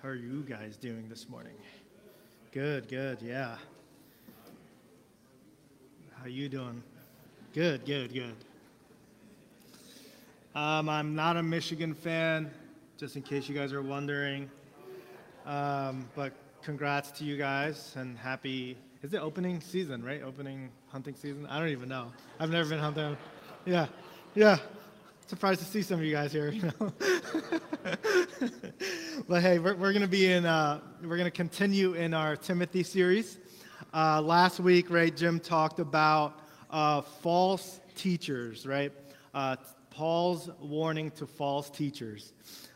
How are you guys doing this morning? Good, good, yeah. How you doing? Good, good, good. Um, I'm not a Michigan fan, just in case you guys are wondering. Um, but congrats to you guys and happy. Is it opening season, right? Opening hunting season? I don't even know. I've never been hunting. Yeah, yeah. Surprised to see some of you guys here. You know. but hey, we're, we're going to be in. Uh, we're going to continue in our Timothy series. Uh, last week, right? Jim talked about uh, false teachers, right? Uh, Paul's warning to false teachers.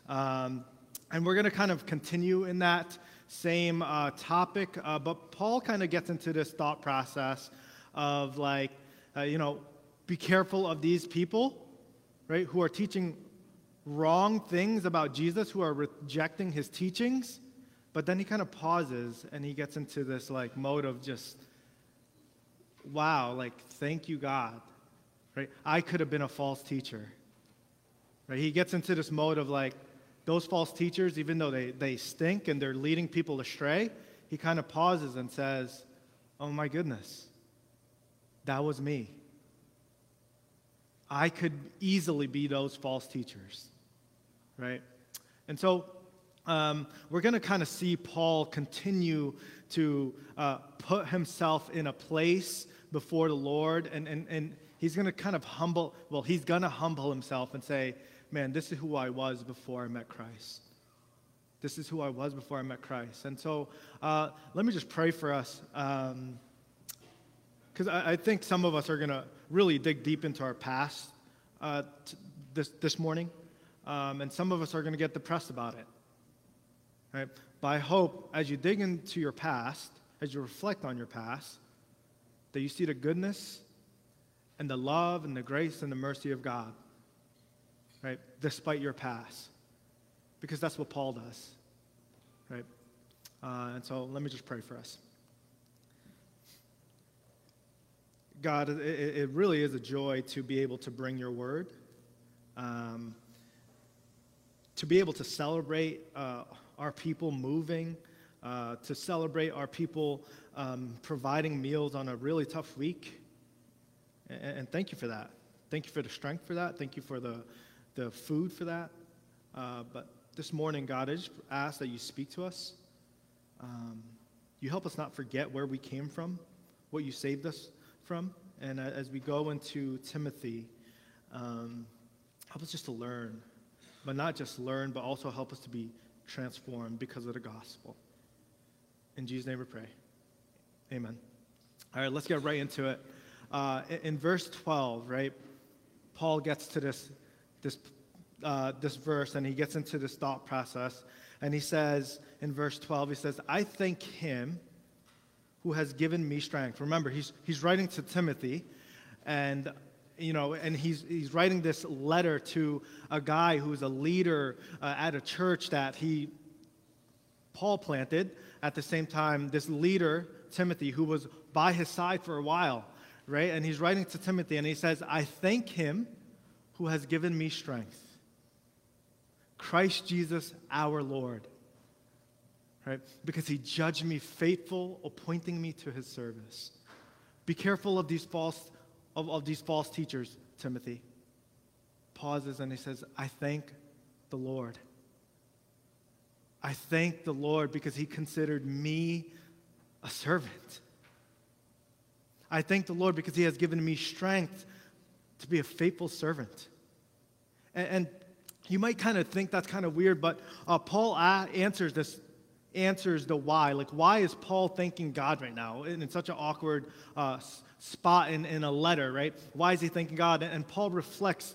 Um, and we're going to kind of continue in that same uh, topic, uh, but Paul kind of gets into this thought process of like, you know, be careful of these people, right, who are teaching wrong things about Jesus, who are rejecting his teachings. But then he kind of pauses and he gets into this like mode of just, wow, like, thank you, God. Right? I could have been a false teacher. Right? He gets into this mode of like, those false teachers, even though they, they stink and they're leading people astray, he kind of pauses and says, Oh my goodness, that was me. I could easily be those false teachers, right? And so um, we're going to kind of see Paul continue to uh, put himself in a place before the Lord, and, and, and he's going to kind of humble, well, he's going to humble himself and say, man, this is who I was before I met Christ. This is who I was before I met Christ. And so uh, let me just pray for us. Because um, I, I, think some of us are going to really dig deep into our past uh, t- this, this morning. Um, and some of us are going to get depressed about it. Right? But I hope as you dig into your past, as you reflect on your past, that you see the goodness and the love and the grace and the mercy of God right? Despite your past. Because that's what Paul does, right? Uh, and so let me just pray for us. God, it, it, really is a joy to be able to bring your word, um, to be able to celebrate uh, our people moving, uh, to celebrate our people um, providing meals on a really tough week. And, and, thank you for that. Thank you for the strength for that. Thank you for the, the food for that. Uh, but this morning, God, I just ask that you speak to us. Um, you help us not forget where we came from, what you saved us from. And uh, as we go into Timothy, um, help us just to learn, but not just learn, but also help us to be transformed because of the gospel. In Jesus' name we pray. Amen. All right, let's get right into it. Uh, in, in verse 12, right, Paul gets to this this, uh, this verse and he gets into this thought process. And he says in verse 12, he says, I thank him who has given me strength. Remember, he's, he's writing to Timothy, and you know, and he's, he's writing this letter to a guy who's a leader uh, at a church that he, Paul planted. At the same time, this leader, Timothy, who was by his side for a while, right? And he's writing to Timothy, and he says, I thank him who has given me strength. Christ Jesus our Lord. Right? Because he judged me faithful, appointing me to his service. Be careful of these false, of, of these false teachers, Timothy. Pauses and he says, I thank the Lord. I thank the Lord because he considered me a servant. I thank the Lord because he has given me strength to be a faithful servant. And, and you might kind of think that's kind of weird, but uh, Paul answers this answers the why. Like, why is Paul thanking God right now in, in such an awkward uh, spot in, in a letter, right? Why is he thanking God? And, Paul reflects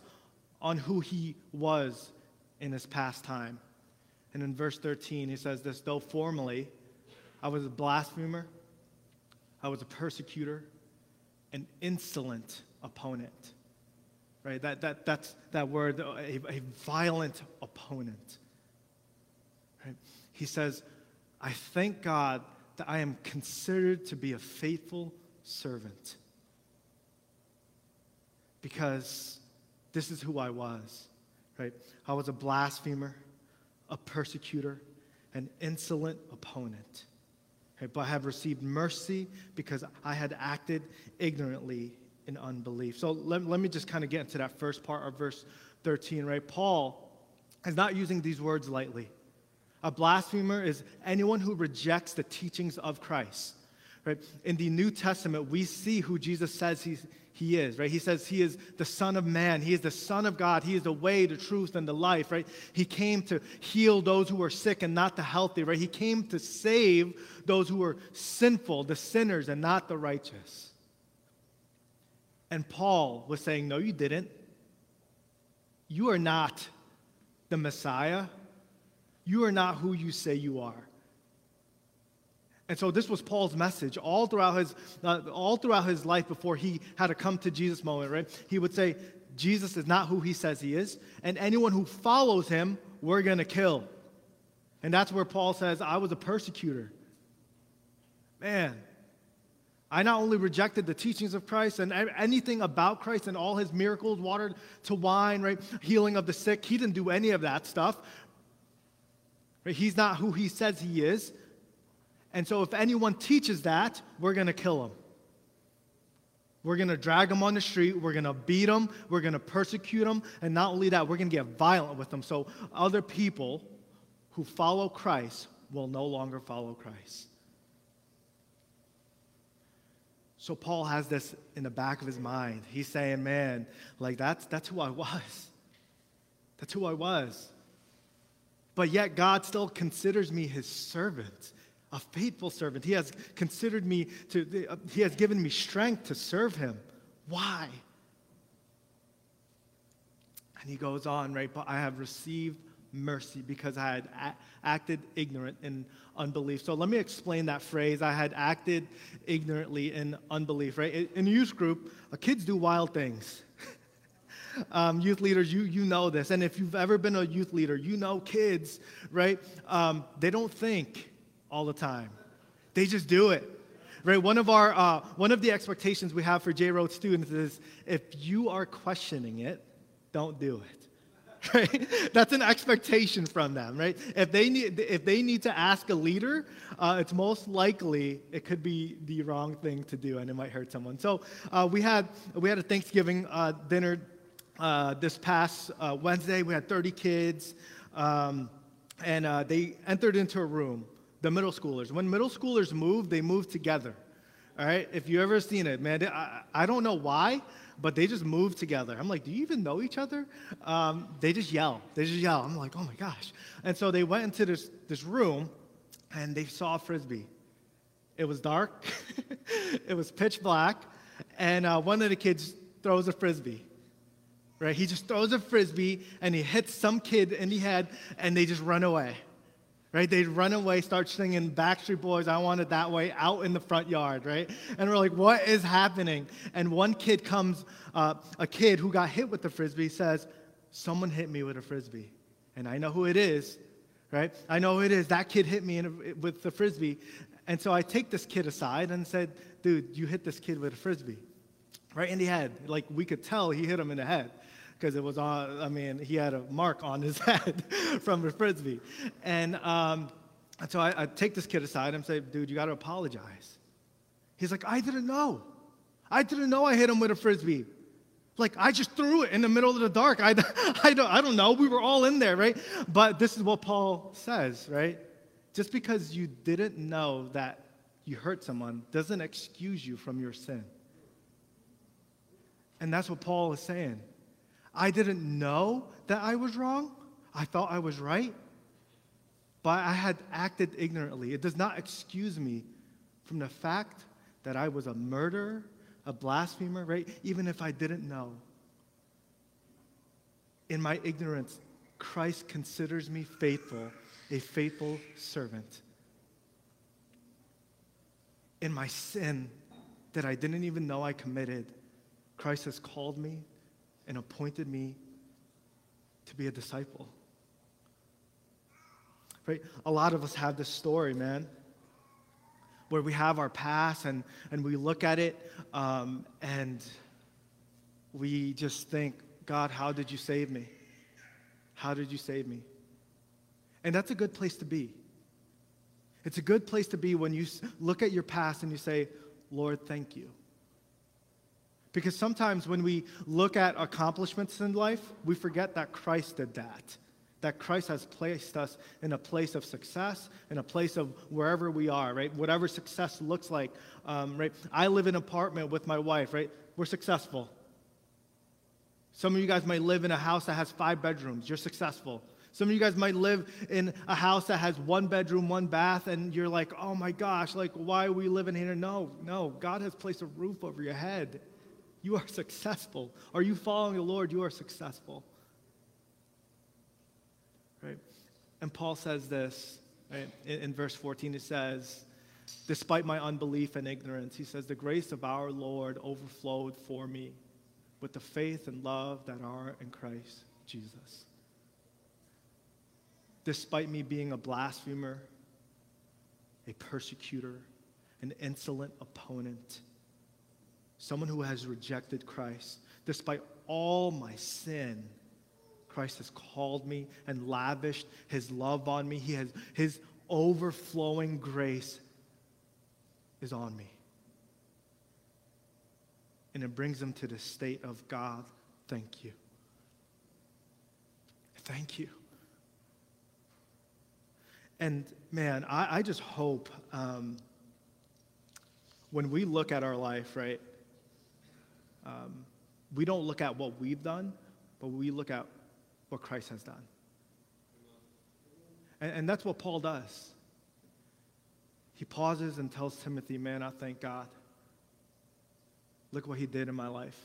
on who he was in his past time. And in verse 13, he says this though formerly I was a blasphemer, I was a persecutor, an insolent opponent right? That, that, that's that word, a, a violent opponent. Right? He says, I thank God that I am considered to be a faithful servant because this is who I was, right? I was a blasphemer, a persecutor, an insolent opponent. Okay, but I have received mercy because I had acted ignorantly in unbelief. So let, let me just kind of get into that first part of verse 13, right? Paul is not using these words lightly. A blasphemer is anyone who rejects the teachings of Christ. Right? In the New Testament, we see who Jesus says he's, he is, right? He says he is the Son of Man. He is the Son of God. He is the way, the truth, and the life, right? He came to heal those who are sick and not the healthy, right? He came to save those who are sinful, the sinners, and not the righteous. And Paul was saying, No, you didn't. You are not the Messiah. You are not who you say you are. And so this was Paul's message all throughout his, uh, all throughout his life before he had a come to Jesus moment, right? He would say, Jesus is not who he says he is, and anyone who follows him, we're going to kill. And that's where Paul says, I was a persecutor. Man, I not only rejected the teachings of Christ and anything about Christ and all his miracles, water to wine, right? Healing of the sick. He didn't do any of that stuff. Right? He's not who he says he is. And so if anyone teaches that, we're going to kill him. We're going to drag him on the street. We're going to beat him. We're going to persecute him. And not only that, we're going to get violent with them. So other people who follow Christ will no longer follow Christ. So Paul has this in the back of his mind. He's saying, man, like that's, that's who I was. That's who I was. But yet God still considers me his servant, a faithful servant. He has considered me to, he has given me strength to serve him. Why? And he goes on, right? But I have received mercy because I had a- acted ignorant in unbelief. So let me explain that phrase. I had acted ignorantly in unbelief, right? In youth group, uh, kids do wild things. um, youth leaders, you, you know this. And if you've ever been a youth leader, you know kids, right? Um, they don't think all the time, they just do it. Right, one of our uh, one of the expectations we have for J Road students is if you are questioning it, don't do it. right? That's an expectation from them, right? If they need, if they need to ask a leader, uh, it's most likely it could be the wrong thing to do, and it might hurt someone. So uh, we had we had a Thanksgiving uh, dinner uh, this past uh, Wednesday. We had 30 kids, um, and uh, they entered into a room. The middle schoolers. When middle schoolers move, they move together. All right. If you ever seen it, man, I, I don't know why but they just move together. I'm like, do you even know each other? Um, they just yell. They just yell. I'm like, oh my gosh. And so they went into this, this room and they saw a frisbee. It was dark, it was pitch black, and uh, one of the kids throws a frisbee. Right? He just throws a frisbee and he hits some kid in the head and they just run away right? They'd run away, start singing Backstreet Boys, I Want It That Way, out in the front yard, right? And we're like, what is happening? And one kid comes, uh, a kid who got hit with the frisbee says, Someone hit me with a frisbee. And I know who it is, right? I know who it is. That kid hit me a, with the frisbee. And so I take this kid aside and said, Dude, you hit this kid with a frisbee, right in the head. Like we could tell he hit him in the head because it was on, I mean, he had a mark on his head from the frisbee. And, um, so I, I take this kid aside and say, dude, you got to apologize. He's like, I didn't know. I didn't know I hit him with a frisbee. Like, I just threw it in the middle of the dark. I, I, don't, I don't know. We were all in there, right? But this is what Paul says, right? Just because you didn't know that you hurt someone doesn't excuse you from your sin. And that's what Paul is saying. I didn't know that I was wrong. I thought I was right. But I had acted ignorantly. It does not excuse me from the fact that I was a murderer, a blasphemer, right? Even if I didn't know. In my ignorance, Christ considers me faithful, a faithful servant. In my sin that I didn't even know I committed, Christ has called me and appointed me to be a disciple. Right? A lot of us have this story, man, where we have our past and, and we look at it um, and we just think, God, how did you save me? How did you save me? And that's a good place to be. It's a good place to be when you look at your past and you say, Lord, thank you. Because sometimes when we look at accomplishments in life, we forget that Christ did that. That Christ has placed us in a place of success, in a place of wherever we are, right? Whatever success looks like, um, right? I live in an apartment with my wife, right? We're successful. Some of you guys might live in a house that has five bedrooms. You're successful. Some of you guys might live in a house that has one bedroom, one bath, and you're like, oh my gosh, like, why are we living here? No, no, God has placed a roof over your head. You are successful. Are you following the Lord? You are successful. Right? And Paul says this, right? In, in verse 14, it says, Despite my unbelief and ignorance, he says, The grace of our Lord overflowed for me with the faith and love that are in Christ Jesus. Despite me being a blasphemer, a persecutor, an insolent opponent, someone who has rejected Christ. Despite all my sin, Christ has called me and lavished his love on me. He has his overflowing grace is on me. And it brings them to the state of God, thank you. Thank you. And man, I, I just hope um, when we look at our life, right, um, we don't look at what we've done, but we look at what Christ has done. And, and that's what Paul does. He pauses and tells Timothy, Man, I thank God. Look what he did in my life.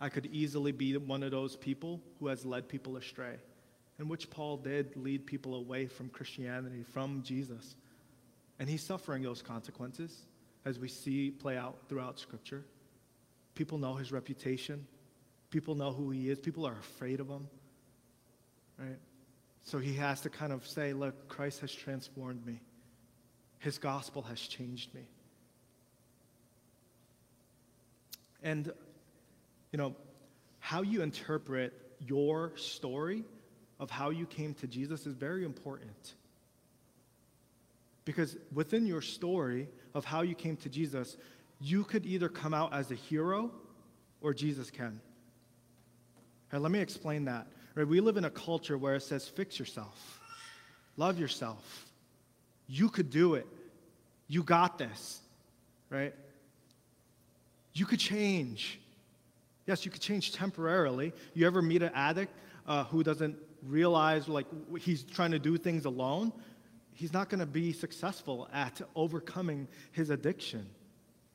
I could easily be one of those people who has led people astray, in which Paul did lead people away from Christianity, from Jesus. And he's suffering those consequences, as we see play out throughout Scripture. People know his reputation. People know who he is. People are afraid of him. Right? So he has to kind of say, look, Christ has transformed me. His gospel has changed me. And, you know, how you interpret your story of how you came to Jesus is very important. Because within your story of how you came to Jesus, you could either come out as a hero or Jesus can. Right, let me explain that. Right, we live in a culture where it says, fix yourself, love yourself. You could do it. You got this, right? You could change. Yes, you could change temporarily. You ever meet an addict uh, who doesn't realize like he's trying to do things alone? He's not going to be successful at overcoming his addiction.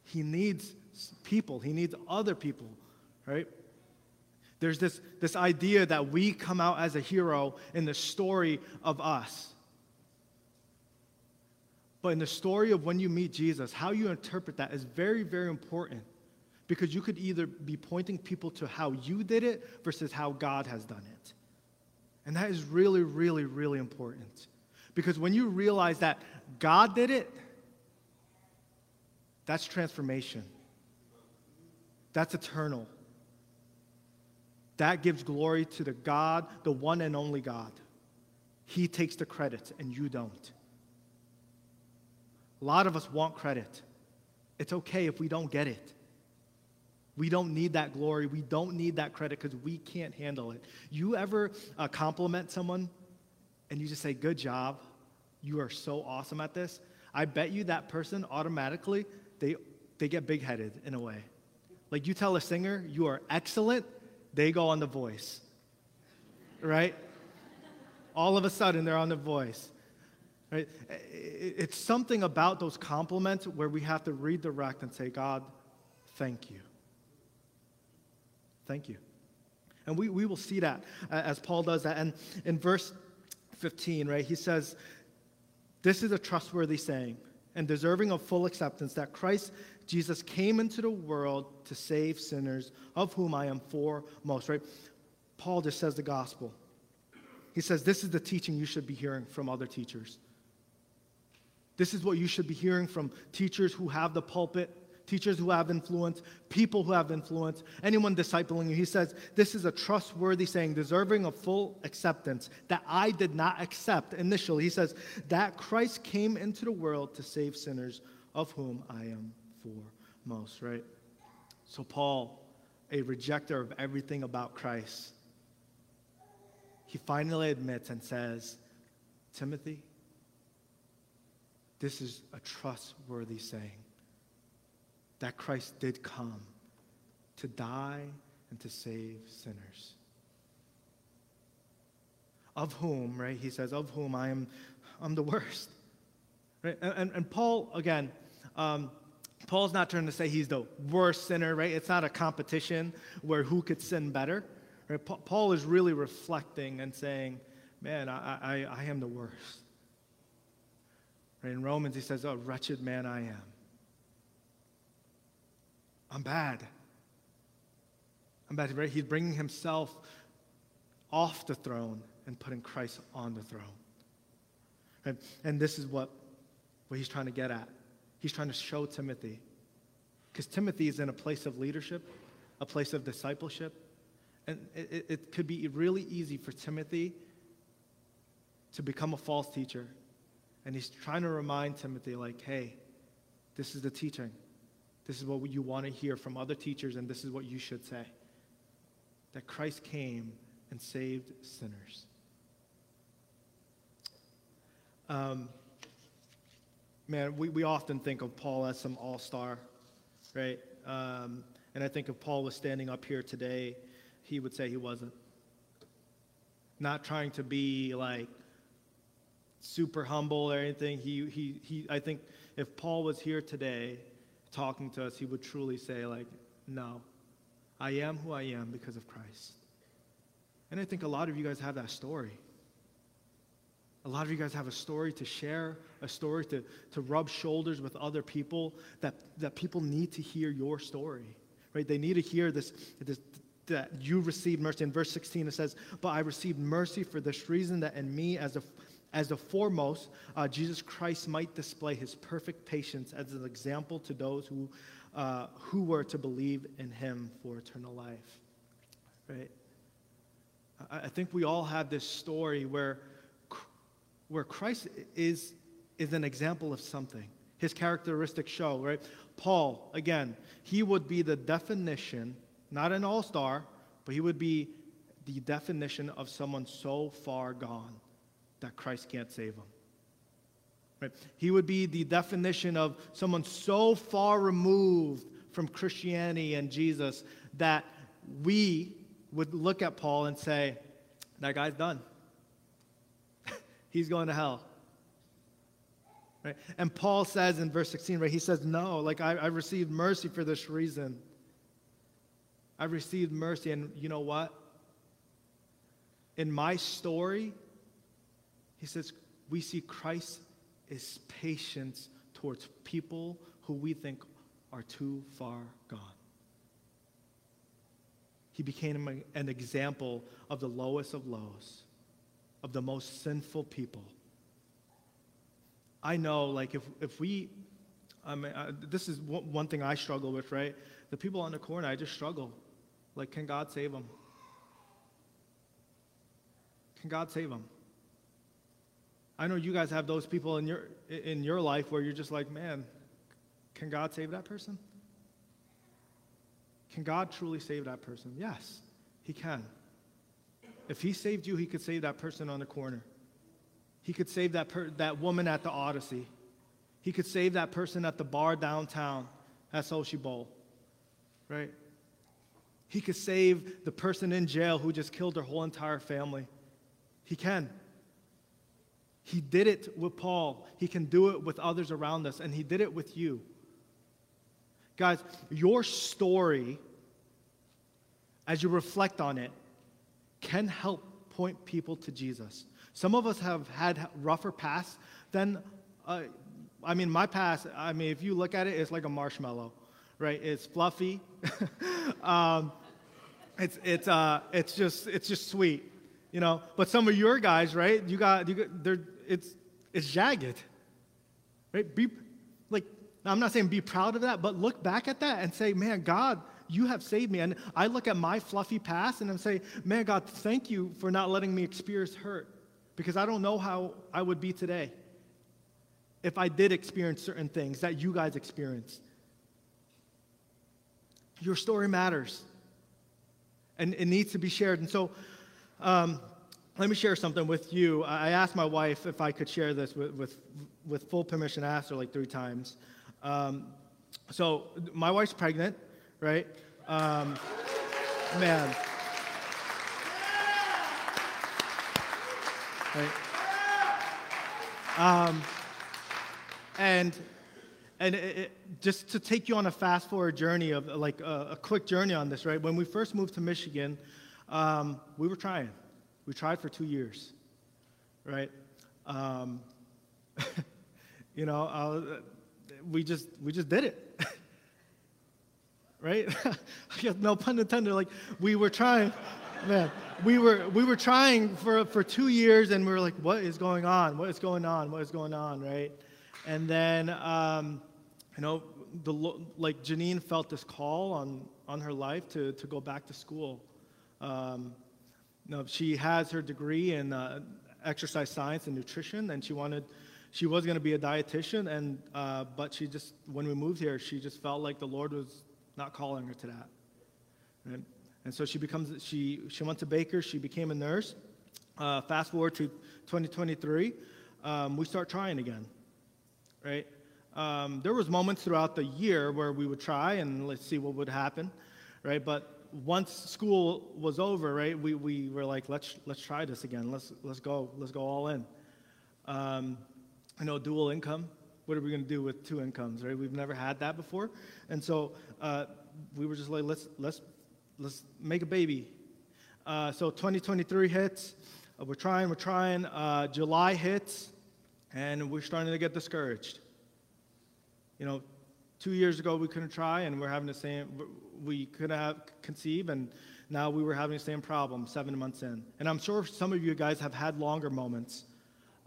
He needs people, he needs other people, right? There's this, this idea that we come out as a hero in the story of us. But in the story of when you meet Jesus, how you interpret that is very, very important because you could either be pointing people to how you did it versus how God has done it. And that is really, really, really important. Because when you realize that God did it, that's transformation. That's eternal. That gives glory to the God, the one and only God. He takes the credit and you don't. A lot of us want credit. It's okay if we don't get it. We don't need that glory. We don't need that credit because we can't handle it. You ever uh, compliment someone and you just say, Good job. You are so awesome at this. I bet you that person automatically they, they get big headed in a way. Like you tell a singer, you are excellent, they go on the voice. Right? All of a sudden, they're on the voice. Right? It's something about those compliments where we have to redirect and say, God, thank you. Thank you. And we, we will see that as Paul does that. And in verse 15, right, he says, This is a trustworthy saying and deserving of full acceptance that Christ Jesus came into the world to save sinners, of whom I am foremost, right? Paul just says the gospel. He says, This is the teaching you should be hearing from other teachers. This is what you should be hearing from teachers who have the pulpit, teachers who have influence, people who have influence, anyone discipling you. He says, This is a trustworthy saying, deserving of full acceptance that I did not accept initially. He says, That Christ came into the world to save sinners, of whom I am foremost, right? So, Paul, a rejecter of everything about Christ, he finally admits and says, Timothy, this is a trustworthy saying that Christ did come to die and to save sinners. Of whom, right? He says, of whom I am I'm the worst. Right? And, and, Paul, again, um, Paul's not trying to say he's the worst sinner, right? It's not a competition where who could sin better. Right? Paul is really reflecting and saying, man, I, I, I am the worst. Right? In Romans, he says, oh, wretched man I am. I'm bad. I'm bad. He's bringing himself off the throne and putting Christ on the throne. And this is what, what he's trying to get at. He's trying to show Timothy. Because Timothy is in a place of leadership, a place of discipleship, and it, it could be really easy for Timothy to become a false teacher. And he's trying to remind Timothy, like, hey, this is the teaching. This is what you want to hear from other teachers, and this is what you should say that Christ came and saved sinners. Um, man, we, we often think of Paul as some all star, right? Um, and I think if Paul was standing up here today, he would say he wasn't. Not trying to be like super humble or anything. He, he, he, I think if Paul was here today talking to us, he would truly say, like, no, I am who I am because of Christ. And I think a lot of you guys have that story. A lot of you guys have a story to share, a story to, to rub shoulders with other people that, that people need to hear your story, right? They need to hear this, this, that you received mercy. In verse 16, it says, But I received mercy for this reason that in me, as a, as the foremost, uh, Jesus Christ might display his perfect patience as an example to those who, uh, who were to believe in him for eternal life. Right? I, I think we all have this story where, where Christ is, is an example of something. His characteristics show, right? Paul, again, he would be the definition not an all star, but he would be the definition of someone so far gone that Christ can't save him. Right? He would be the definition of someone so far removed from Christianity and Jesus that we would look at Paul and say, that guy's done. He's going to hell. Right? And Paul says in verse 16, right, he says, No, like I, I received mercy for this reason I've received mercy. And you know what? In my story, he says, we see Christ is patience towards people who we think are too far gone. He became an example of the lowest of lows, of the most sinful people. I know, like, if, if we, I mean, uh, this is one thing I struggle with, right? The people on the corner, I just struggle. Like, can God save them? Can God save them? I know you guys have those people in your in your life where you're just like, man, can God save that person? Can God truly save that person? Yes, He can. If He saved you, He could save that person on the corner. He could save that, per- that woman at the Odyssey. He could save that person at the bar downtown at Sochi Bowl, right? He could save the person in jail who just killed their whole entire family. He can. He did it with Paul. He can do it with others around us, and he did it with you. Guys, your story, as you reflect on it, can help point people to Jesus. Some of us have had rougher past than, uh, I mean, my past, I mean, if you look at it, it's like a marshmallow, right? It's fluffy. um, it's, it's, uh, it's, just, it's just sweet, you know. But some of your guys, right? You got, you got they're, it's, it's jagged, right? Be, like, I'm not saying be proud of that, but look back at that and say, man, God, you have saved me. And I look at my fluffy past and I'm saying, man, God, thank you for not letting me experience hurt because I don't know how I would be today if I did experience certain things that you guys experienced. Your story matters and it needs to be shared. And so, um, let me share something with you. I asked my wife if I could share this with, with, with full permission. I asked her like three times. Um, so, my wife's pregnant, right? Um, man. Right? Um, and and it, it, just to take you on a fast forward journey of like a, a, quick journey on this, right? When we first moved to Michigan, um, we were trying. We tried for two years, right? Um, you know, uh, we just we just did it, right? no pun intended. Like we were trying, man. We were we were trying for for two years, and we were like, what is going on? What is going on? What is going on? Right? And then, um, you know, the like Janine felt this call on on her life to to go back to school. Um, no, she has her degree in uh, exercise science and nutrition, and she wanted, she was going to be a dietitian, and uh, but she just, when we moved here, she just felt like the Lord was not calling her to that. Right? And so she becomes, she she went to Baker, she became a nurse. Uh, fast forward to 2023, um, we start trying again, right? Um, there was moments throughout the year where we would try and let's see what would happen, right? But once school was over, right, we, we were like, let's, let's try this again. Let's, let's go. Let's go all in. Um, I know dual income. What are we going to do with two incomes, right? We've never had that before. And so uh, we were just like, let's, let's, let's make a baby. Uh, so 2023 hits. Uh, we're trying, we're trying. Uh, July hits, and we're starting to get discouraged. You know, two years ago we couldn't try, and we're having the same we could have conceived, and now we were having the same problem seven months in. And I'm sure some of you guys have had longer moments,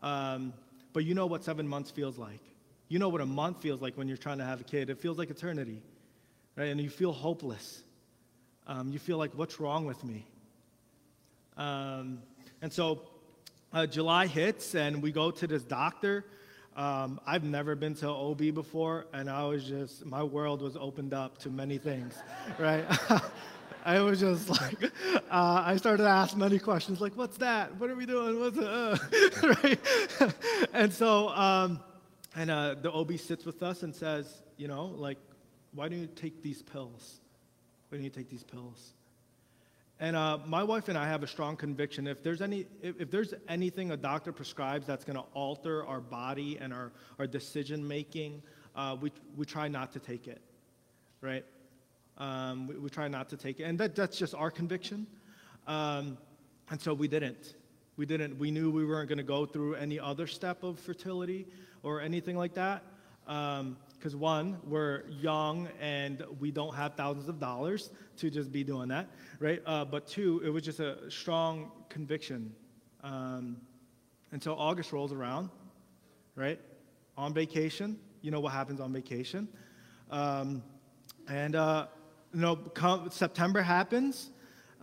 um, but you know what seven months feels like. You know what a month feels like when you're trying to have a kid. It feels like eternity, right? And you feel hopeless. Um, you feel like, what's wrong with me? Um, and so uh, July hits, and we go to this doctor um, I've never been to OB before, and I was just, my world was opened up to many things, right? I was just like, uh, I started to ask many questions, like, what's that? What are we doing? What's it? Uh? right? and so, um, and uh, the OB sits with us and says, you know, like, why don't you take these pills? Why don't you take these pills? And uh, my wife and I have a strong conviction if there's, any, if, if there's anything a doctor prescribes that's going to alter our body and our, our decision making, uh, we, we try not to take it, right? Um, we, we, try not to take it. And that, that's just our conviction. Um, and so we didn't. We didn't. We knew we weren't going to go through any other step of fertility or anything like that. Um, because one, we're young and we don't have thousands of dollars to just be doing that, right? Uh, but two, it was just a strong conviction. Um, until August rolls around, right? On vacation, you know what happens on vacation. Um, and, uh, you know, come, September happens.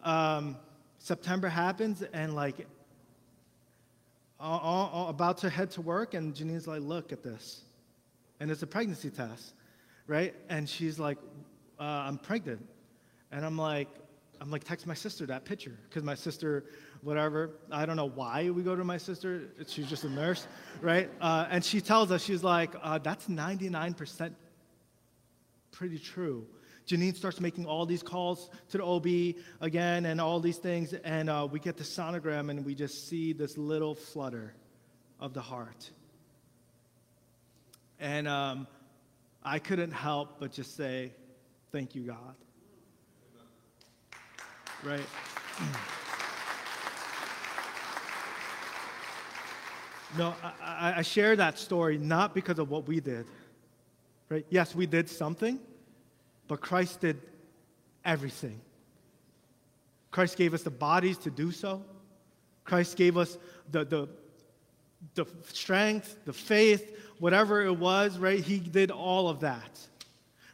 Um, September happens, and like, all, all, all about to head to work, and Janine's like, look at this and it's a pregnancy test, right? And she's like, uh, I'm pregnant. And I'm like, I'm like, text my sister that picture. Because my sister, whatever, I don't know why we go to my sister. She's just a nurse, right? Uh, and she tells us, she's like, uh, that's 99% pretty true. Janine starts making all these calls to the OB again and all these things. And uh, we get the sonogram and we just see this little flutter of the heart. And um, I couldn't help but just say, Thank you, God. Right? no, I, I share that story not because of what we did. Right? Yes, we did something, but Christ did everything. Christ gave us the bodies to do so. Christ gave us the, the, the strength, the faith, whatever it was, right? He did all of that,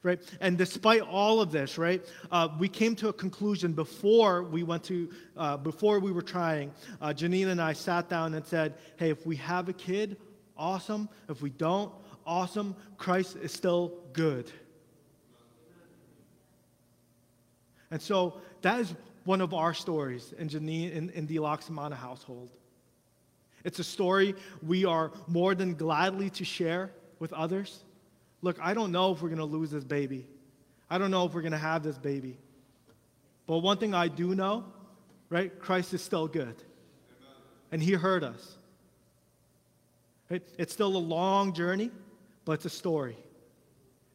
right? And despite all of this, right, uh, we came to a conclusion before we went to, uh, before we were trying. Uh, Janine and I sat down and said, hey, if we have a kid, awesome. If we don't, awesome. Christ is still good. And so that is one of our stories in, Janine, in, in the Loxamana household. It's a story we are more than gladly to share with others. Look, I don't know if we're going to lose this baby. I don't know if we're going to have this baby. But one thing I do know, right? Christ is still good. And he heard us. It's still a long journey, but it's a story.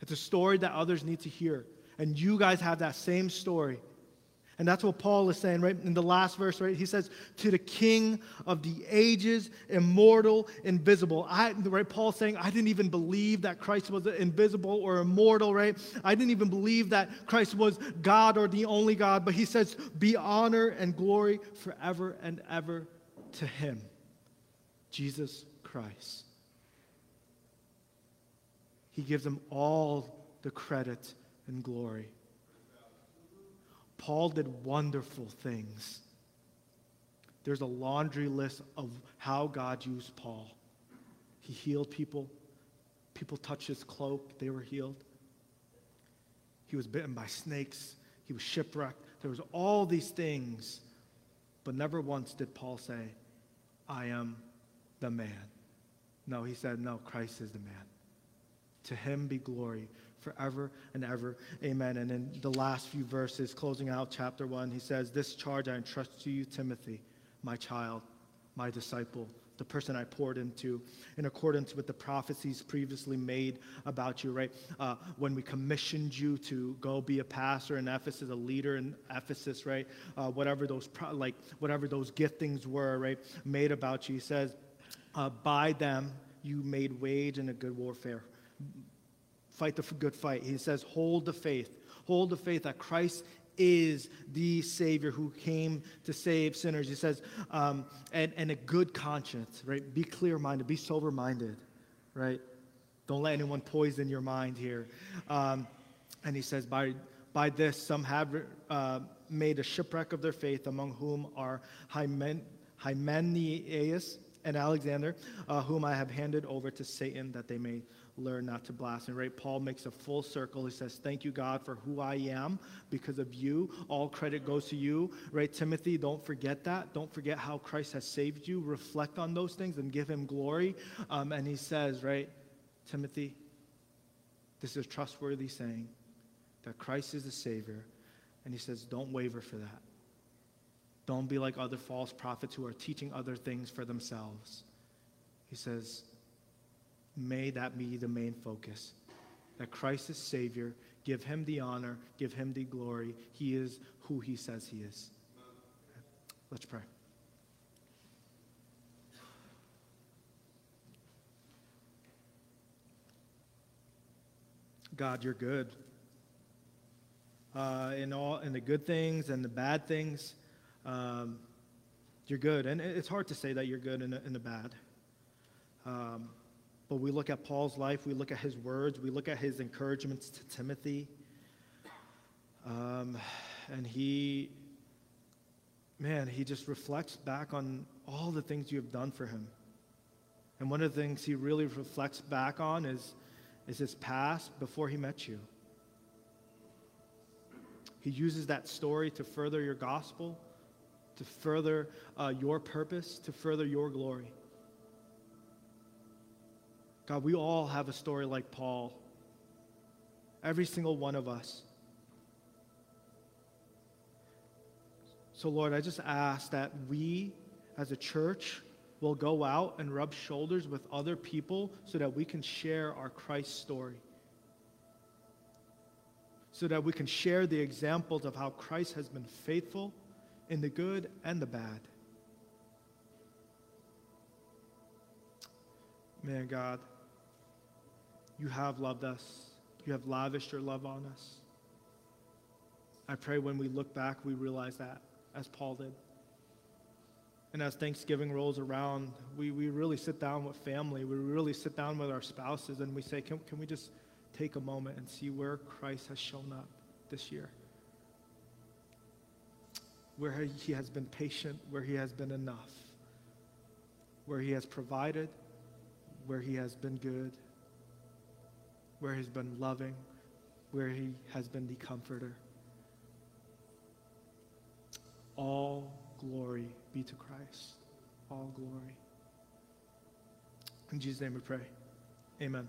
It's a story that others need to hear. And you guys have that same story. And that's what Paul is saying, right? In the last verse, right? He says, To the King of the ages, immortal, invisible. I, right? Paul's saying, I didn't even believe that Christ was invisible or immortal, right? I didn't even believe that Christ was God or the only God. But he says, Be honor and glory forever and ever to him, Jesus Christ. He gives him all the credit and glory. Paul did wonderful things. There's a laundry list of how God used Paul. He healed people. People touched his cloak, they were healed. He was bitten by snakes. He was shipwrecked. There was all these things, but never once did Paul say, I am the man. No, he said, No, Christ is the man. To him be glory forever and ever. Amen. And in the last few verses, closing out chapter one, he says, This charge I entrust to you, Timothy, my child, my disciple, the person I poured into, in accordance with the prophecies previously made about you, right? Uh, when we commissioned you to go be a pastor in Ephesus, a leader in Ephesus, right? Uh, whatever those pro- like whatever those giftings were, right? Made about you, he says, uh, by them you made wage in a good warfare fight the good fight. He says, hold the faith. Hold the faith that Christ is the Savior who came to save sinners. He says, um, and, and a good conscience, right? Be clear minded, be sober minded, right? Don't let anyone poison your mind here. Um, and he says, by, by this, some have uh, made a shipwreck of their faith, among whom are Hymen, Hymenaeus and Alexander, uh, whom I have handed over to Satan that they may learn not to blaspheme, right? Paul makes a full circle. He says, Thank you, God, for who I am because of you. All credit goes to you, right? Timothy, don't forget that. Don't forget how Christ has saved you. Reflect on those things and give him glory. Um, and he says, right, Timothy, this is a trustworthy saying that Christ is the Savior. And he says, Don't waver for that. Don't be like other false prophets who are teaching other things for themselves. He says, May that be the main focus. That Christ is Savior. Give him the honor. Give him the glory. He is who he says he is. Let's pray. God, you're good. Uh, in all in the good things and the bad things, um, you're good. And it's hard to say that you're good in the, in the bad. Um, but we look at Paul's life, we look at his words, we look at his encouragements to Timothy. Um, and he, man, he just reflects back on all the things you have done for him. And one of the things he really reflects back on is, is his past before he met you. He uses that story to further your gospel, to further uh, your purpose, to further your glory. God, we all have a story like Paul. Every single one of us. So, Lord, I just ask that we as a church will go out and rub shoulders with other people so that we can share our Christ story. So that we can share the examples of how Christ has been faithful in the good and the bad. Man, God. You have loved us. You have lavished your love on us. I pray when we look back, we realize that, as Paul did. And as Thanksgiving rolls around, we, we really sit down with family. We really sit down with our spouses and we say, can, can we just take a moment and see where Christ has shown up this year? Where he has been patient, where he has been enough, where he has provided, where he has been good, where he's been loving, where he has been the comforter. All glory be to Christ. All glory. In Jesus' name we pray. Amen.